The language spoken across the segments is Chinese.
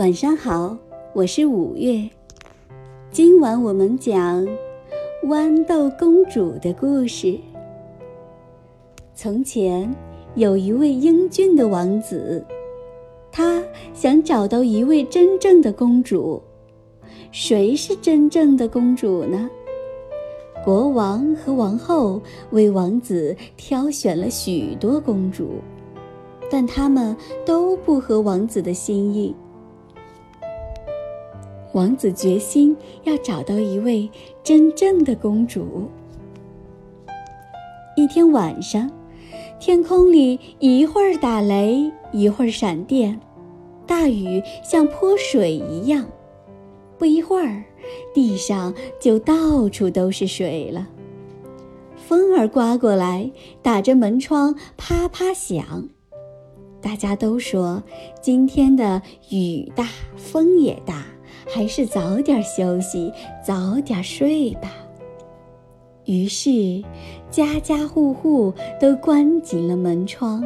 晚上好，我是五月。今晚我们讲豌豆公主的故事。从前有一位英俊的王子，他想找到一位真正的公主。谁是真正的公主呢？国王和王后为王子挑选了许多公主，但他们都不合王子的心意。王子决心要找到一位真正的公主。一天晚上，天空里一会儿打雷，一会儿闪电，大雨像泼水一样。不一会儿，地上就到处都是水了。风儿刮过来，打着门窗啪啪响。大家都说今天的雨大，风也大。还是早点休息，早点睡吧。于是，家家户户都关紧了门窗，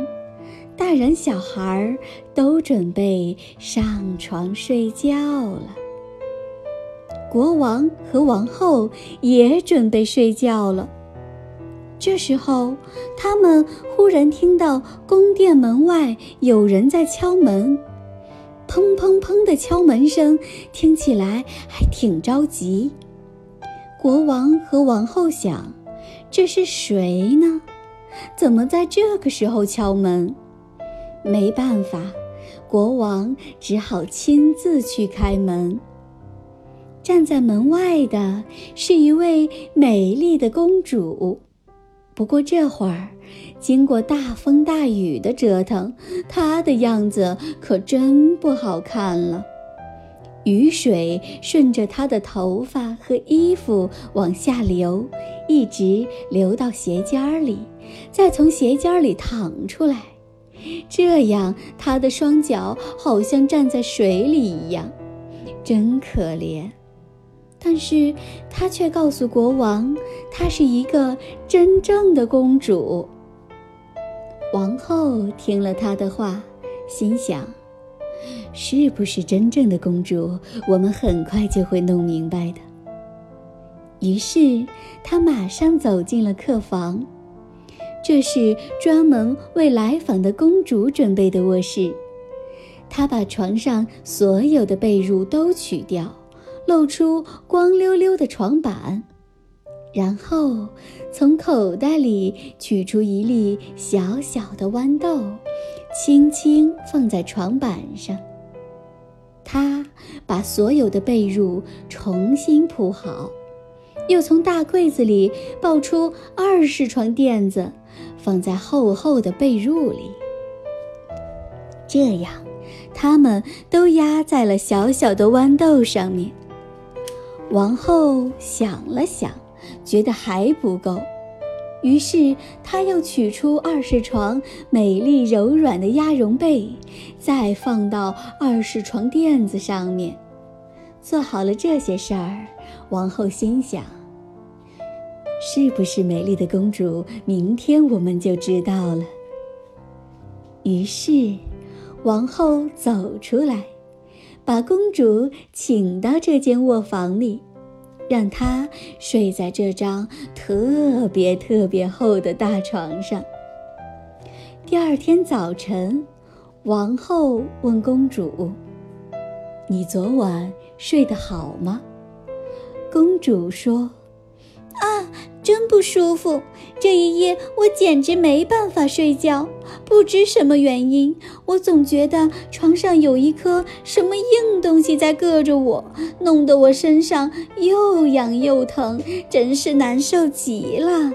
大人小孩都准备上床睡觉了。国王和王后也准备睡觉了。这时候，他们忽然听到宫殿门外有人在敲门。砰砰砰的敲门声听起来还挺着急。国王和王后想：这是谁呢？怎么在这个时候敲门？没办法，国王只好亲自去开门。站在门外的是一位美丽的公主。不过这会儿，经过大风大雨的折腾，她的样子可真不好看了。雨水顺着他的头发和衣服往下流，一直流到鞋尖里，再从鞋尖里淌出来。这样，他的双脚好像站在水里一样，真可怜。但是她却告诉国王，她是一个真正的公主。王后听了她的话，心想：是不是真正的公主，我们很快就会弄明白的。于是她马上走进了客房，这是专门为来访的公主准备的卧室。她把床上所有的被褥都取掉。露出光溜溜的床板，然后从口袋里取出一粒小小的豌豆，轻轻放在床板上。他把所有的被褥重新铺好，又从大柜子里抱出二十床垫子，放在厚厚的被褥里。这样，它们都压在了小小的豌豆上面。王后想了想，觉得还不够，于是她又取出二十床美丽柔软的鸭绒被，再放到二十床垫子上面。做好了这些事儿，王后心想：是不是美丽的公主？明天我们就知道了。于是，王后走出来。把公主请到这间卧房里，让她睡在这张特别特别厚的大床上。第二天早晨，王后问公主：“你昨晚睡得好吗？”公主说。真不舒服！这一夜我简直没办法睡觉。不知什么原因，我总觉得床上有一颗什么硬东西在硌着我，弄得我身上又痒又疼，真是难受极了。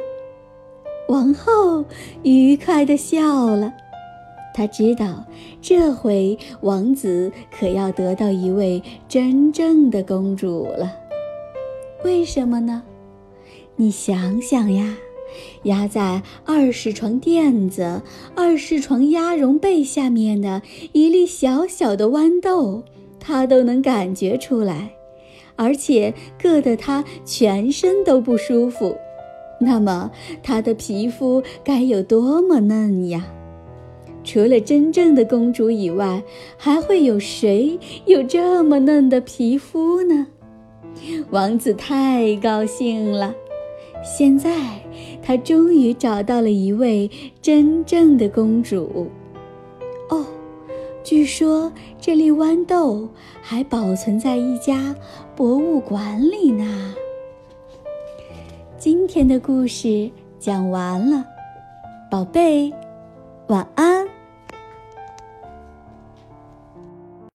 王后愉快地笑了，她知道这回王子可要得到一位真正的公主了。为什么呢？你想想呀，压在二十床垫子、二十床鸭绒被下面的一粒小小的豌豆，它都能感觉出来，而且硌得它全身都不舒服。那么，它的皮肤该有多么嫩呀！除了真正的公主以外，还会有谁有这么嫩的皮肤呢？王子太高兴了，现在他终于找到了一位真正的公主。哦，据说这粒豌豆还保存在一家博物馆里呢。今天的故事讲完了，宝贝，晚安。